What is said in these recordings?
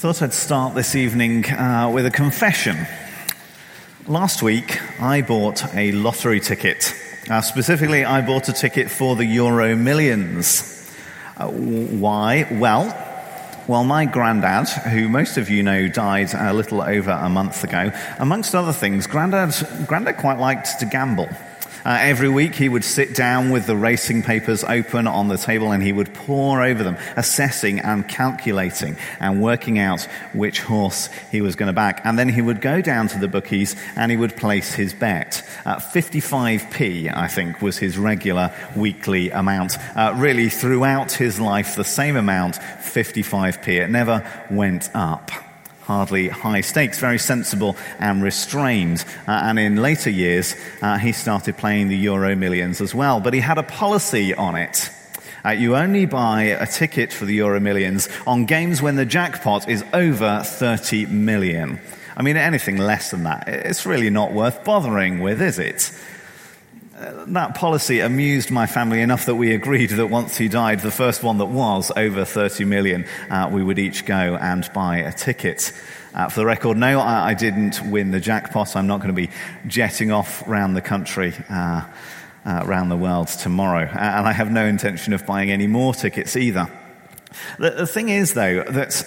thought I'd start this evening uh, with a confession. Last week, I bought a lottery ticket. Uh, specifically, I bought a ticket for the Euro Millions. Uh, why? Well, well, my granddad, who most of you know died a little over a month ago, amongst other things, granddad, granddad quite liked to gamble. Uh, every week he would sit down with the racing papers open on the table and he would pore over them, assessing and calculating and working out which horse he was going to back. And then he would go down to the bookies and he would place his bet. Uh, 55p, I think, was his regular weekly amount. Uh, really, throughout his life, the same amount, 55p. It never went up hardly high stakes, very sensible and restrained. Uh, and in later years, uh, he started playing the Euro Millions as well. But he had a policy on it. Uh, you only buy a ticket for the Euro Millions on games when the jackpot is over 30 million. I mean, anything less than that, it's really not worth bothering with, is it? That policy amused my family enough that we agreed that once he died, the first one that was over 30 million, uh, we would each go and buy a ticket. Uh, for the record, no, I, I, didn't win the jackpot. I'm not going to be jetting off around the country, uh, uh, around the world tomorrow. and I have no intention of buying any more tickets either. The, the thing is, though, that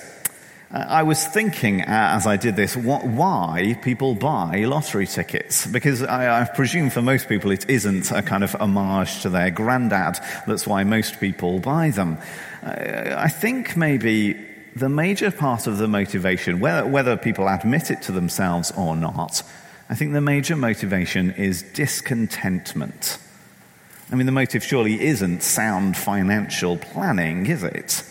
I was thinking uh, as I did this what, why people buy lottery tickets. Because I, I, presume for most people it isn't a kind of homage to their granddad. That's why most people buy them. Uh, I think maybe the major part of the motivation, whether, whether people admit it to themselves or not, I think the major motivation is discontentment. I mean, the motive surely isn't sound financial planning, is it?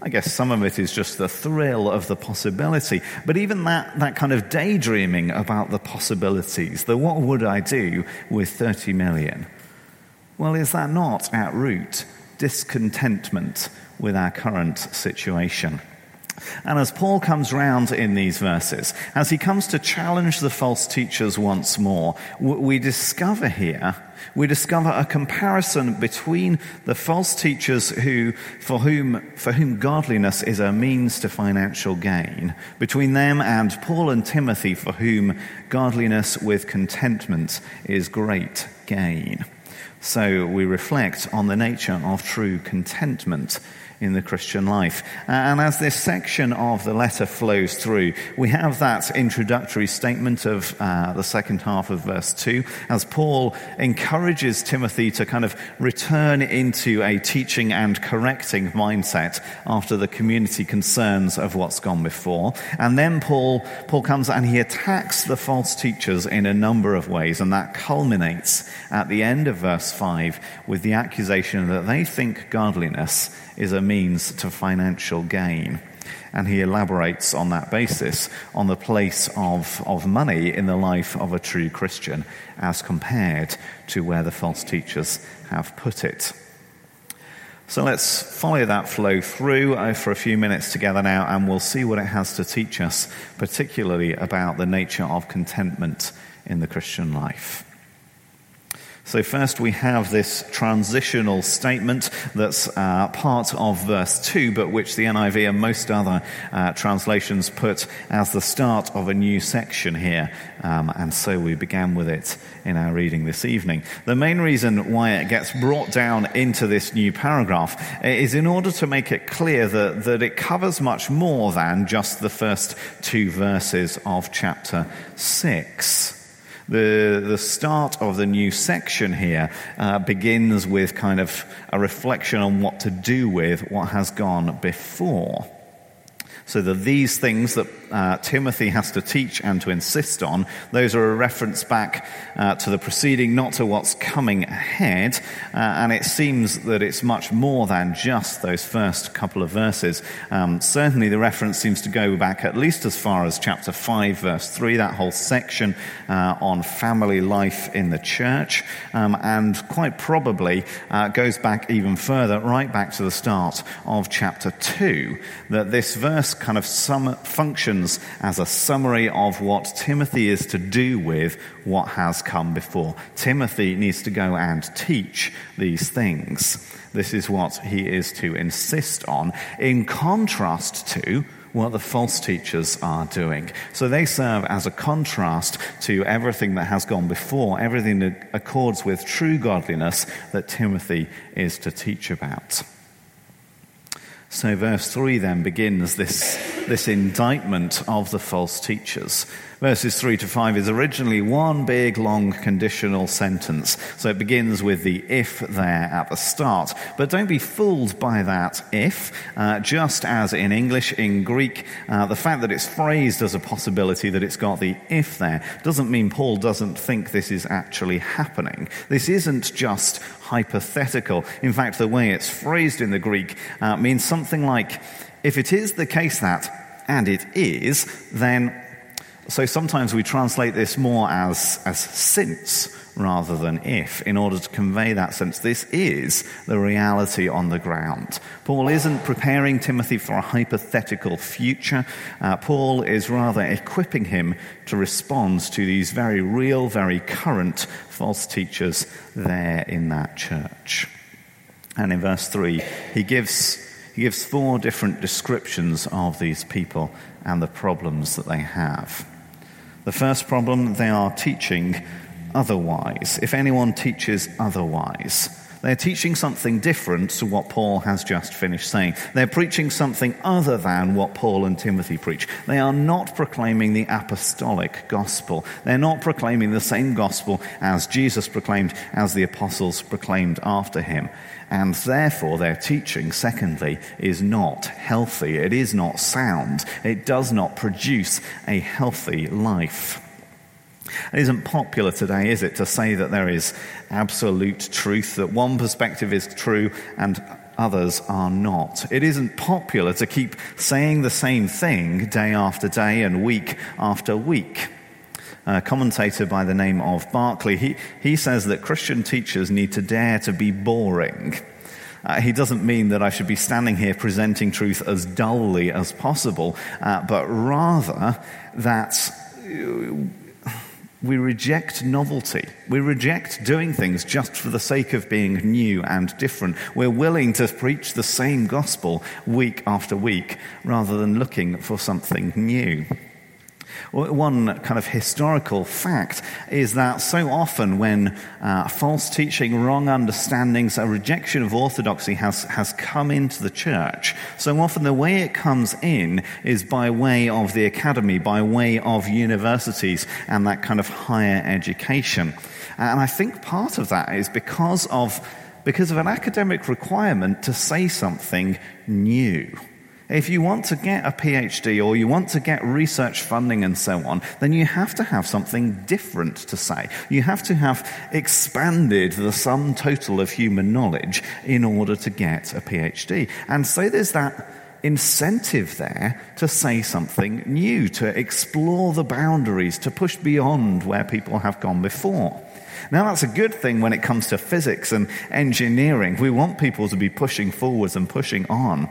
I guess some of it is just the thrill of the possibility. But even that, that kind of daydreaming about the possibilities, the what would I do with 30 million? Well, is that not at root discontentment with our current situation? And as Paul comes round in these verses, as he comes to challenge the false teachers once more, we discover here, we discover a comparison between the false teachers who, for whom, for whom godliness is a means to financial gain, between them and Paul and Timothy, for whom godliness with contentment is great gain. So we reflect on the nature of true contentment in the Christian life. And as this section of the letter flows through, we have that introductory statement of uh, the second half of verse 2 as Paul encourages Timothy to kind of return into a teaching and correcting mindset after the community concerns of what's gone before. And then Paul, Paul comes and he attacks the false teachers in a number of ways, and that culminates at the end of verse 5 with the accusation that they think godliness is a means to financial gain. And he elaborates on that basis on the place of, of money in the life of a true Christian as compared to where the false teachers have put it. So let's follow that flow through uh, for a few minutes together now, and we'll see what it has to teach us, particularly about the nature of contentment in the Christian life. So, first we have this transitional statement that's uh, part of verse 2, but which the NIV and most other uh, translations put as the start of a new section here. Um, and so we began with it in our reading this evening. The main reason why it gets brought down into this new paragraph is in order to make it clear that, that it covers much more than just the first two verses of chapter 6. The, the start of the new section here uh, begins with kind of a reflection on what to do with what has gone before. So that these things that uh, Timothy has to teach and to insist on, those are a reference back uh, to the preceding, not to what's coming ahead. Uh, and it seems that it's much more than just those first couple of verses. Um, certainly, the reference seems to go back at least as far as chapter 5, verse 3, that whole section uh, on family life in the church, um, and quite probably uh, goes back even further, right back to the start of chapter 2, that this verse kind of sum, functions as a summary of what Timothy is to do with what has come before. Timothy needs to go and teach these things. This is what he is to insist on, in contrast to what the false teachers are doing. So they serve as a contrast to everything that has gone before, everything that accords with true godliness that Timothy is to teach about. So, verse 3 then begins this, this indictment of the false teachers. Verses 3 to 5 is originally one big long conditional sentence. So it begins with the if there at the start. But don't be fooled by that if. Uh, just as in English, in Greek, uh, the fact that it's phrased as a possibility that it's got the if there doesn't mean Paul doesn't think this is actually happening. This isn't just hypothetical. In fact, the way it's phrased in the Greek uh, means something like, if it is the case that, and it is, then so sometimes we translate this more as, as since rather than if in order to convey that sense. This is the reality on the ground. Paul isn't preparing Timothy for a hypothetical future. Uh, Paul is rather equipping him to respond to these very real, very current false teachers there in that church. And in verse 3, he gives, he gives four different descriptions of these people and the problems that they have. The first problem, they are teaching otherwise. If anyone teaches otherwise, they're teaching something different to what Paul has just finished saying. They're preaching something other than what Paul and Timothy preach. They are not proclaiming the apostolic gospel. They're not proclaiming the same gospel as Jesus proclaimed, as the apostles proclaimed after him. And therefore, their teaching, secondly, is not healthy. It is not sound. It does not produce a healthy life. It isn't popular today, is it, to say that there is absolute truth, that one perspective is true and others are not. It isn't popular to keep saying the same thing day after day and week after week. A commentator by the name of Barclay, he, he says that Christian teachers need to dare to be boring. Uh, he doesn't mean that I should be standing here presenting truth as dully as possible, uh, but rather that we reject novelty. We reject doing things just for the sake of being new and different. We're willing to preach the same gospel week after week rather than looking for something new. One kind of historical fact is that so often when uh, false teaching, wrong understandings, a rejection of orthodoxy has, has come into the church, so often the way it comes in is by way of the academy, by way of universities and that kind of higher education. And I think part of that is because of, because of an academic requirement to say something new. If you want to get a PhD or you want to get research funding and so on, then you have to have something different to say. You have to have expanded the sum total of human knowledge in order to get a PhD. And so there's that incentive there to say something new, to explore the boundaries, to push beyond where people have gone before. Now, that's a good thing when it comes to physics and engineering. We want people to be pushing forwards and pushing on.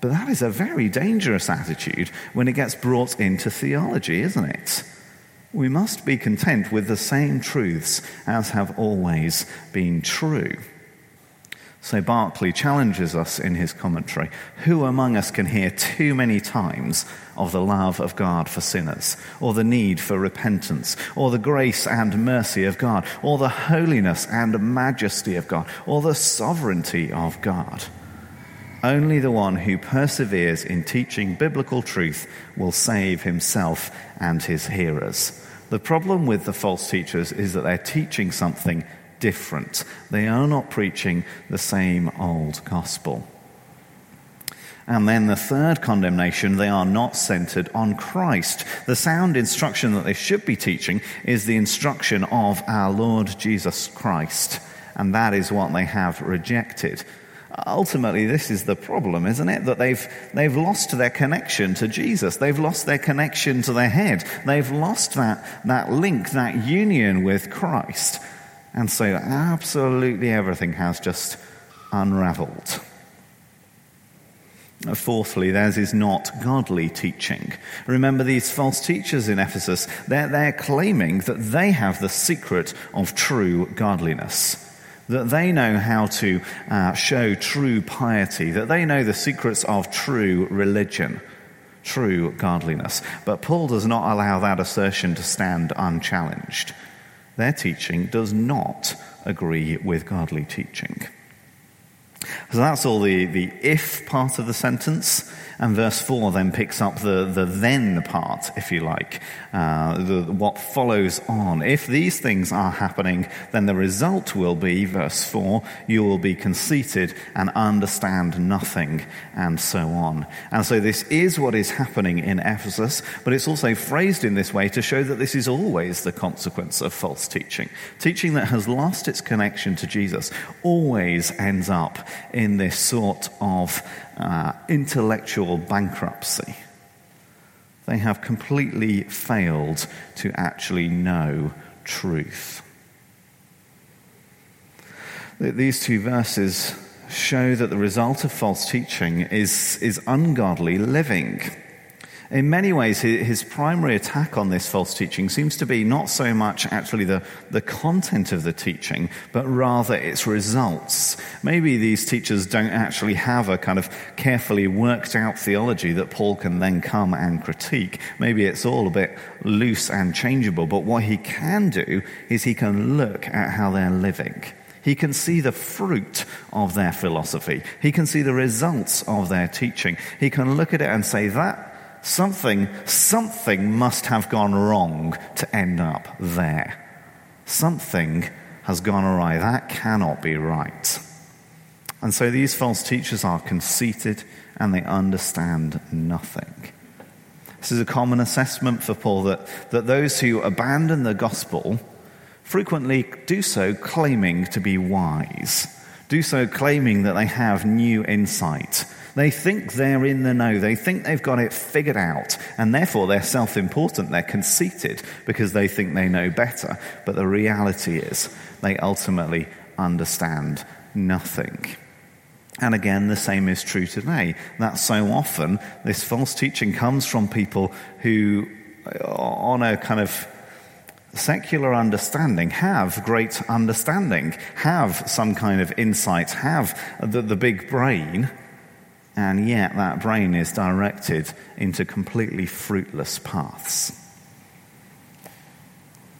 But that is a very dangerous attitude when it gets brought into theology, isn't it? We must be content with the same truths as have always been true. So Barclay challenges us in his commentary Who among us can hear too many times of the love of God for sinners, or the need for repentance, or the grace and mercy of God, or the holiness and majesty of God, or the sovereignty of God? Only the one who perseveres in teaching biblical truth will save himself and his hearers. The problem with the false teachers is that they're teaching something different. They are not preaching the same old gospel. And then the third condemnation, they are not centered on Christ. The sound instruction that they should be teaching is the instruction of our Lord Jesus Christ. And that is what they have rejected. Ultimately, this is the problem, isn't it? That they've, they've lost their connection to Jesus. They've lost their connection to their head. They've lost that, that link, that union with Christ. And so absolutely everything has just unraveled. Fourthly, theirs is not godly teaching. Remember these false teachers in Ephesus, they're, they're claiming that they have the secret of true godliness. That they know how to uh, show true piety, that they know the secrets of true religion, true godliness. But Paul does not allow that assertion to stand unchallenged. Their teaching does not agree with godly teaching. So that's all the, the if part of the sentence. And verse 4 then picks up the, the then part, if you like, uh, the, what follows on. If these things are happening, then the result will be, verse 4, you will be conceited and understand nothing, and so on. And so this is what is happening in Ephesus, but it's also phrased in this way to show that this is always the consequence of false teaching. Teaching that has lost its connection to Jesus always ends up in this sort of uh, intellectual bankruptcy. They have completely failed to actually know truth. These two verses show that the result of false teaching is, is ungodly living. In many ways, his primary attack on this false teaching seems to be not so much actually the, the content of the teaching, but rather its results. Maybe these teachers don't actually have a kind of carefully worked out theology that Paul can then come and critique. Maybe it's all a bit loose and changeable, but what he can do is he can look at how they're living. He can see the fruit of their philosophy. He can see the results of their teaching. He can look at it and say, that Something, something must have gone wrong to end up there. Something has gone awry. That cannot be right. And so these false teachers are conceited and they understand nothing. This is a common assessment for Paul that, that those who abandon the gospel frequently do so claiming to be wise, do so claiming that they have new insight, they think they're in the know. They think they've got it figured out. And therefore, they're self important. They're conceited because they think they know better. But the reality is, they ultimately understand nothing. And again, the same is true today. That so often, this false teaching comes from people who, uh, on a kind of secular understanding, have great understanding, have some kind of insight, have the, the big brain, and yet that brain is directed into completely fruitless paths.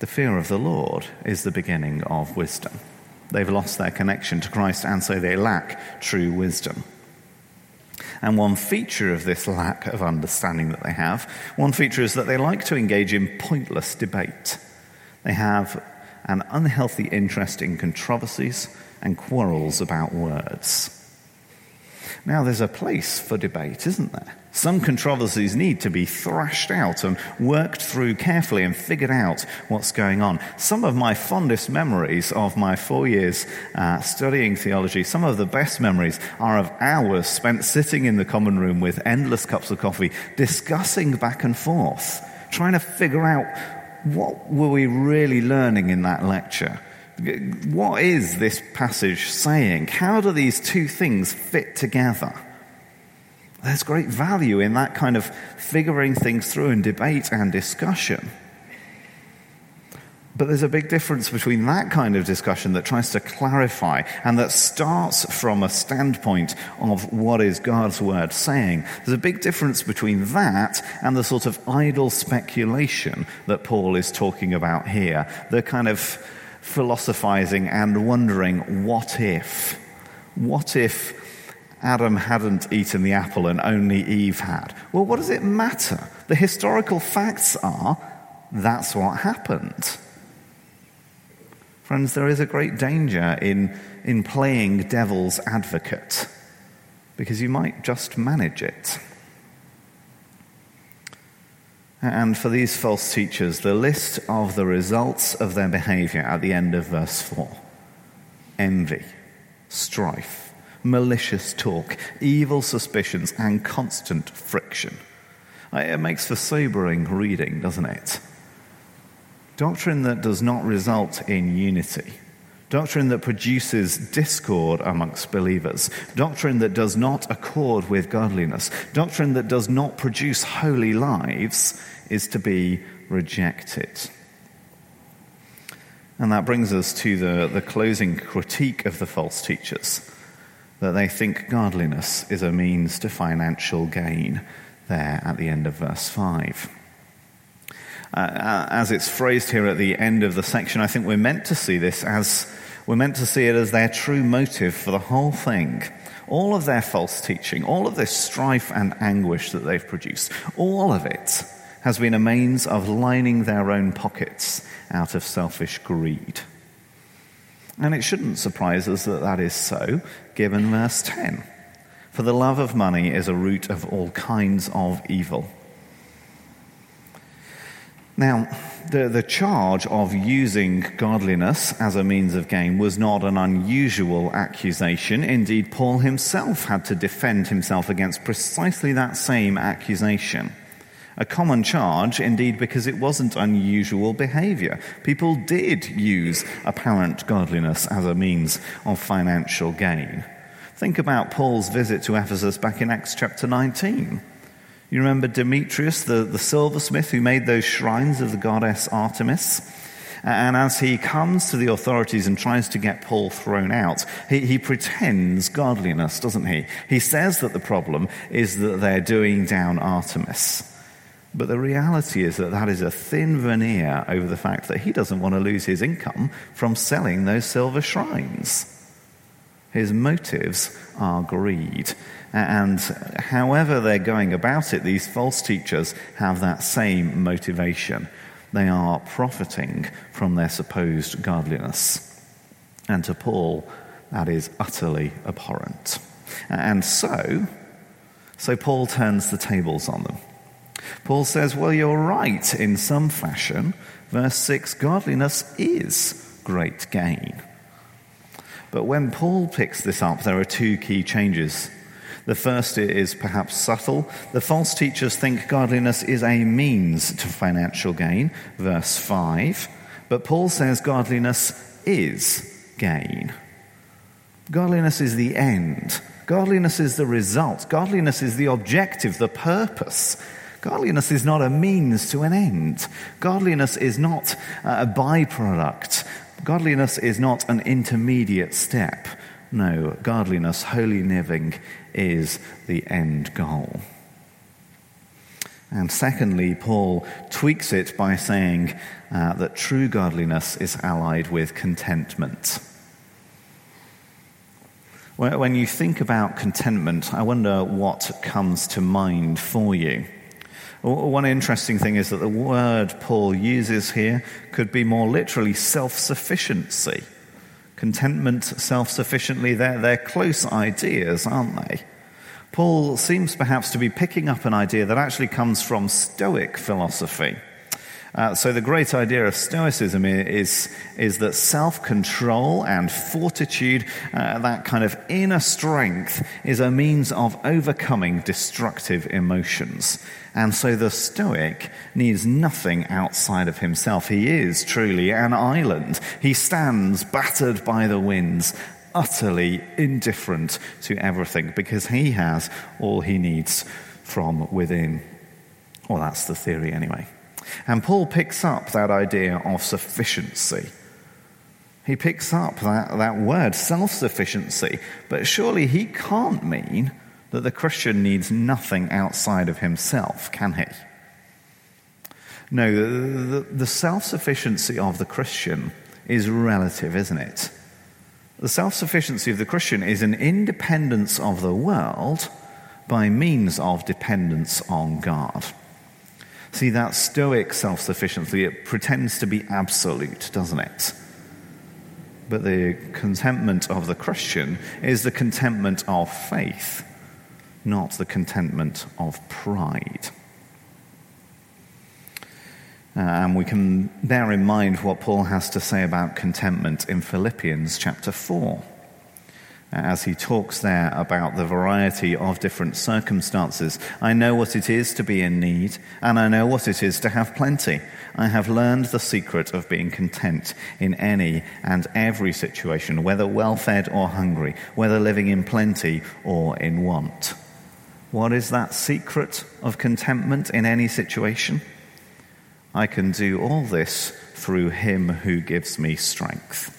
The fear of the Lord is the beginning of wisdom. They've lost their connection to Christ, and so they lack true wisdom. And one feature of this lack of understanding that they have, one feature is that they like to engage in pointless debate. They have an unhealthy interest in controversies and quarrels about words. Now, there's a place for debate, isn't there? Some controversies need to be thrashed out and worked through carefully and figured out what's going on. Some of my fondest memories of my four years uh, studying theology, some of the best memories are of hours spent sitting in the common room with endless cups of coffee, discussing back and forth, trying to figure out what were we really learning in that lecture? What is this passage saying? How do these two things fit together? There's great value in that kind of figuring things through in debate and discussion. But there's a big difference between that kind of discussion that tries to clarify and that starts from a standpoint of what is God's word saying. There's a big difference between that and the sort of idle speculation that Paul is talking about here. The kind of philosophizing and wondering, what if? What if Adam hadn't eaten the apple and only Eve had? Well, what does it matter? The historical facts are that's what happened. Friends, there is a great danger in, in playing devil's advocate because you might just manage it. And for these false teachers, the list of the results of their behavior at the end of verse 4 envy, strife, malicious talk, evil suspicions, and constant friction. Uh, it makes for sobering reading, doesn't it? Doctrine that does not result in unity. Doctrine that produces discord amongst believers. Doctrine that does not accord with godliness. Doctrine that does not produce holy lives is to be rejected. And that brings us to the, the closing critique of the false teachers that they think godliness is a means to financial gain, there at the end of verse 5. Uh, uh, as it's phrased here at the end of the section, I think we're meant to see this as we're meant to see it as their true motive for the whole thing. All of their false teaching, all of this strife and anguish that they've produced, all of it has been a means of lining their own pockets out of selfish greed. And it shouldn't surprise us that that is so, given verse 10. For the love of money is a root of all kinds of evil. Now, the, the charge of using godliness as a means of gain was not an unusual accusation. Indeed, Paul himself had to defend himself against precisely that same accusation. A common charge, indeed, because it wasn't unusual behavior. People did use apparent godliness as a means of financial gain. Think about Paul's visit to Ephesus back in Acts chapter 19. You remember Demetrius, the, the silversmith who made those shrines of the goddess Artemis? And as he comes to the authorities and tries to get Paul thrown out, he, he, pretends godliness, doesn't he? He says that the problem is that they're doing down Artemis. But the reality is that that is a thin veneer over the fact that he doesn't want to lose his income from selling those silver shrines. His motives are greed. And however they're going about it, these false teachers have that same motivation. They are profiting from their supposed godliness. And to Paul, that is utterly abhorrent. And so, so Paul turns the tables on them. Paul says, Well, you're right in some fashion. Verse 6 godliness is great gain. But when Paul picks this up, there are two key changes. The first is perhaps subtle. The false teachers think godliness is a means to financial gain, verse 5. But Paul says godliness is gain. Godliness is the end. Godliness is the result. Godliness is the objective, the purpose. Godliness is not a means to an end. Godliness is not a byproduct. Godliness is not an intermediate step. No, godliness, holy living, is the end goal. And secondly, Paul tweaks it by saying uh, that true godliness is allied with contentment. When you think about contentment, I wonder what comes to mind for you. One interesting thing is that the word Paul uses here could be more literally self sufficiency. Contentment, self sufficiently, they're, they're close ideas, aren't they? Paul seems perhaps to be picking up an idea that actually comes from Stoic philosophy. Uh, so, the great idea of Stoicism is, is that self control and fortitude, uh, that kind of inner strength, is a means of overcoming destructive emotions. And so the Stoic needs nothing outside of himself. He is truly an island. He stands battered by the winds, utterly indifferent to everything because he has all he needs from within. Well, that's the theory anyway. And Paul picks up that idea of sufficiency. He picks up that, that word, self sufficiency, but surely he can't mean that the Christian needs nothing outside of himself, can he? No, the, the, the self sufficiency of the Christian is relative, isn't it? The self sufficiency of the Christian is an independence of the world by means of dependence on God. See, that Stoic self sufficiency, it pretends to be absolute, doesn't it? But the contentment of the Christian is the contentment of faith, not the contentment of pride. Uh, and we can bear in mind what Paul has to say about contentment in Philippians chapter 4 as he talks there about the variety of different circumstances. I know what it is to be in need, and I know what it is to have plenty. I have learned the secret of being content in any and every situation, whether well fed or hungry, whether living in plenty or in want. What is that secret of contentment in any situation? I can do all this through him who gives me strength.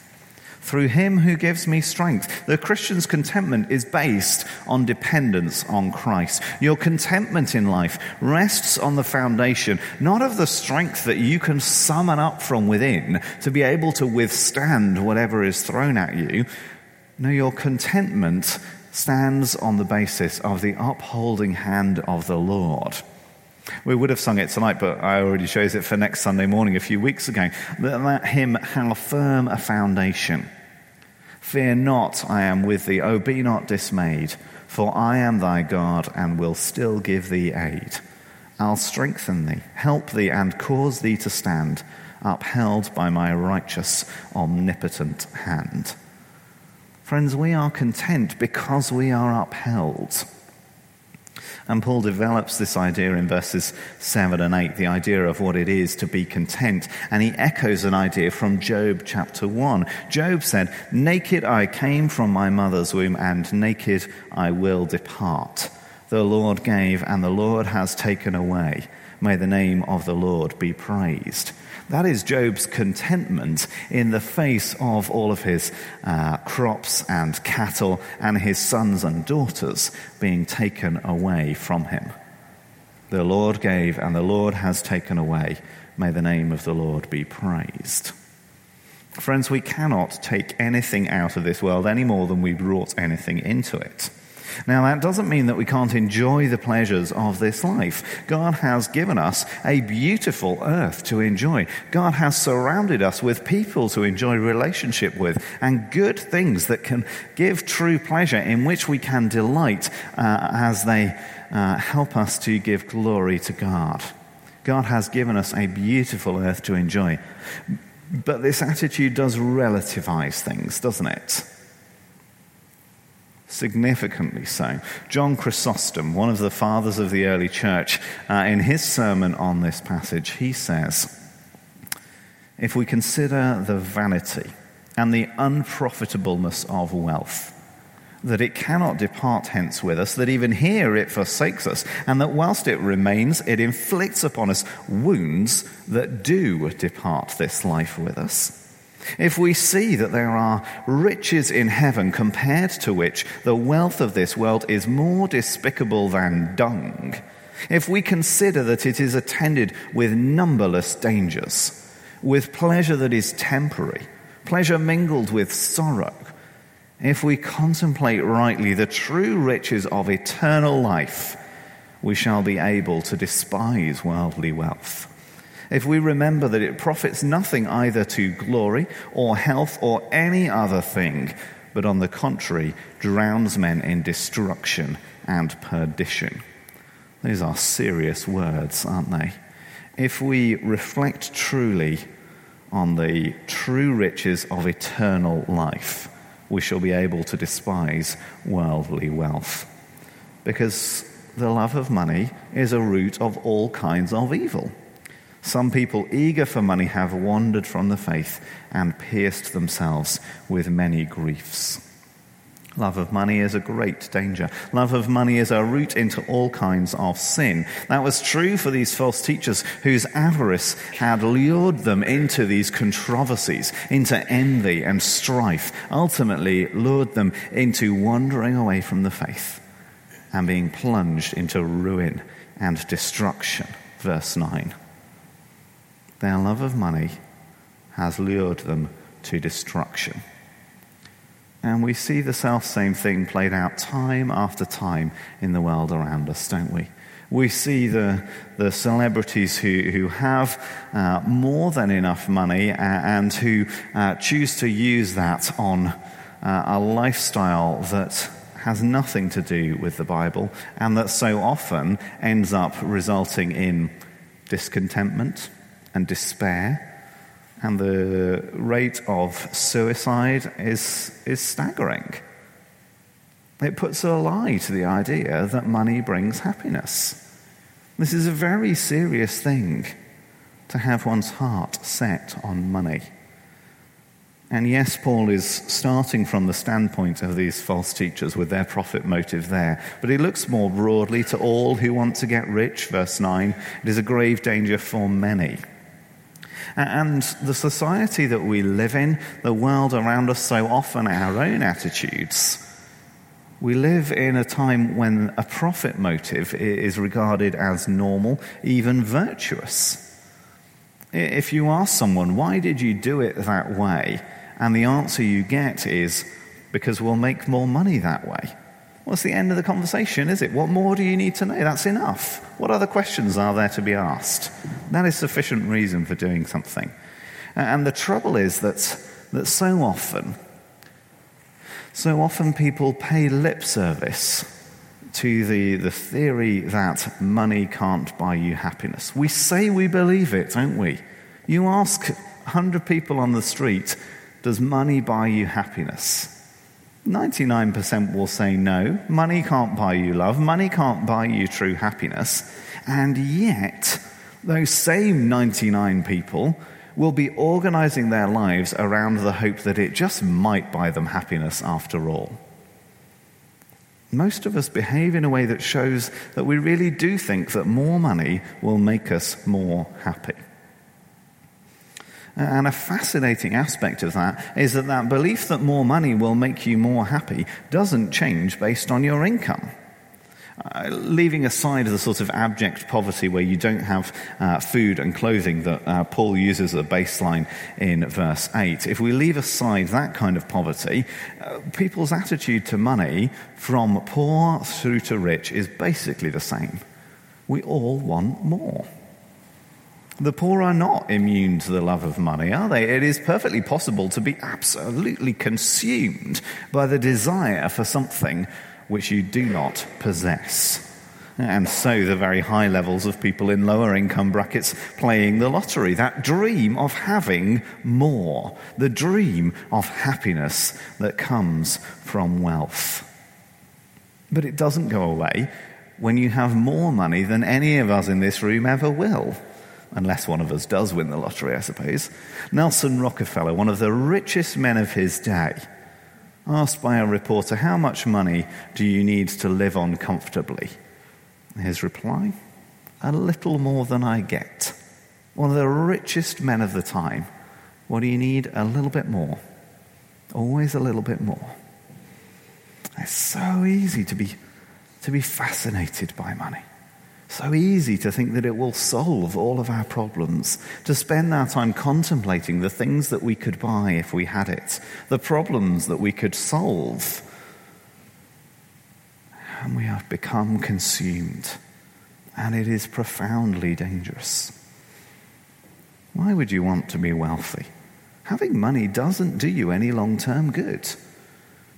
Through him who gives me strength. The Christian's contentment is based on dependence on Christ. Your contentment in life rests on the foundation not of the strength that you can summon up from within to be able to withstand whatever is thrown at you. No, your contentment stands on the basis of the upholding hand of the Lord. We would have sung it tonight, but I already chose it for next Sunday morning a few weeks ago. That hymn, How Firm a Foundation. Fear not, I am with thee. Oh, be not dismayed, for I am thy God and will still give thee aid. I'll strengthen thee, help thee, and cause thee to stand, upheld by my righteous, omnipotent hand. Friends, we are content because we are upheld. And Paul develops this idea in verses 7 and 8, the idea of what it is to be content. And he echoes an idea from Job chapter 1. Job said, Naked I came from my mother's womb, and naked I will depart. The Lord gave, and the Lord has taken away. May the name of the Lord be praised. That is Job's contentment in the face of all of his uh, crops and cattle and his sons and daughters being taken away from him. The Lord gave, and the Lord has taken away. May the name of the Lord be praised. Friends, we cannot take anything out of this world any more than we brought anything into it. Now, that doesn't mean that we can't enjoy the pleasures of this life. God has given us a beautiful earth to enjoy. God has surrounded us with people to enjoy relationship with and good things that can give true pleasure in which we can delight uh, as they uh, help us to give glory to God. God has given us a beautiful earth to enjoy. But this attitude does relativize things, doesn't it? Significantly so. John Chrysostom, one of the fathers of the early church, uh, in his sermon on this passage, he says, If we consider the vanity and the unprofitableness of wealth, that it cannot depart hence with us, that even here it forsakes us, and that whilst it remains, it inflicts upon us wounds that do depart this life with us if we see that there are riches in heaven compared to which the wealth of this world is more despicable than dung, if we consider that it is attended with numberless dangers, with pleasure that is temporary, pleasure mingled with sorrow, if we contemplate rightly the true riches of eternal life, we shall be able to despise worldly wealth if we remember that it profits nothing either to glory or health or any other thing, but on the contrary, drowns men in destruction and perdition. These are serious words, aren't they? If we reflect truly on the true riches of eternal life, we shall be able to despise worldly wealth. Because the love of money is a root of all kinds of evil. Some people eager for money have wandered from the faith and pierced themselves with many griefs. Love of money is a great danger. Love of money is a root into all kinds of sin. That was true for these false teachers whose avarice had lured them into these controversies, into envy and strife, ultimately lured them into wandering away from the faith and being plunged into ruin and destruction. Verse 9. Their love of money has lured them to destruction. And we see the self same thing played out time after time in the world around us, don't we? We see the, the celebrities who, who have uh, more than enough money and who uh, choose to use that on uh, a lifestyle that has nothing to do with the Bible and that so often ends up resulting in discontentment, and despair, and the rate of suicide is, is staggering. It puts a lie to the idea that money brings happiness. This is a very serious thing to have one's heart set on money. And yes, Paul is starting from the standpoint of these false teachers with their profit motive there, but he looks more broadly to all who want to get rich. Verse 9 it is a grave danger for many. And the society that we live in, the world around us, so often our own attitudes, we live in a time when a profit motive is regarded as normal, even virtuous. If you ask someone, why did you do it that way? And the answer you get is, because we'll make more money that way. What's the end of the conversation, is it? What more do you need to know? That's enough. What other questions are there to be asked? That is sufficient reason for doing something. And the trouble is that, that so often, so often people pay lip service to the, the theory that money can't buy you happiness. We say we believe it, don't we? You ask 100 people on the street, does money buy you happiness? 99% will say no. Money can't buy you love. Money can't buy you true happiness. And yet, those same 99 people will be organizing their lives around the hope that it just might buy them happiness after all. Most of us behave in a way that shows that we really do think that more money will make us more happy. And a fascinating aspect of that is that that belief that more money will make you more happy doesn't change based on your income. Uh, leaving aside the sort of abject poverty where you don't have uh, food and clothing that uh, Paul uses as a baseline in verse 8, if we leave aside that kind of poverty, uh, people's attitude to money from poor through to rich is basically the same. We all want more. The poor are not immune to the love of money, are they? It is perfectly possible to be absolutely consumed by the desire for something which you do not possess. And so, the very high levels of people in lower income brackets playing the lottery, that dream of having more, the dream of happiness that comes from wealth. But it doesn't go away when you have more money than any of us in this room ever will. Unless one of us does win the lottery, I suppose. Nelson Rockefeller, one of the richest men of his day, asked by a reporter, How much money do you need to live on comfortably? His reply, A little more than I get. One of the richest men of the time. What do you need? A little bit more. Always a little bit more. It's so easy to be, to be fascinated by money. So easy to think that it will solve all of our problems, to spend our time contemplating the things that we could buy if we had it, the problems that we could solve. And we have become consumed, and it is profoundly dangerous. Why would you want to be wealthy? Having money doesn't do you any long term good.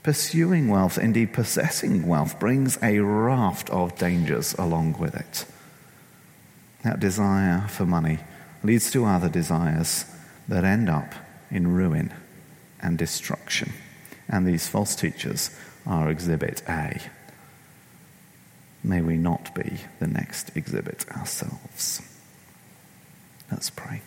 Pursuing wealth, indeed possessing wealth, brings a raft of dangers along with it. That desire for money leads to other desires that end up in ruin and destruction. And these false teachers are exhibit A. May we not be the next exhibit ourselves. Let's pray.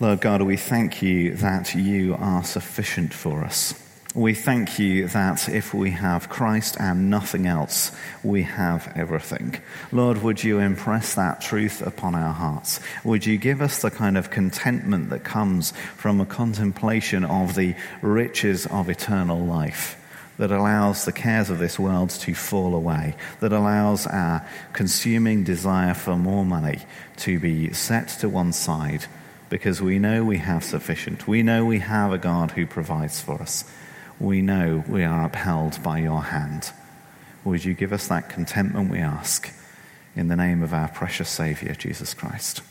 Lord God, we thank you that you are sufficient for us. We thank you that if we have Christ and nothing else, we have everything. Lord, would you impress that truth upon our hearts? Would you give us the kind of contentment that comes from a contemplation of the riches of eternal life? that allows the cares of this world to fall away, that allows our consuming desire for more money to be set to one side because we know we have sufficient. We know we have a God who provides for us. We know we are upheld by your hand. Would you give us that contentment, we ask, in the name of our precious Saviour, Jesus Christ?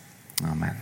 Amen.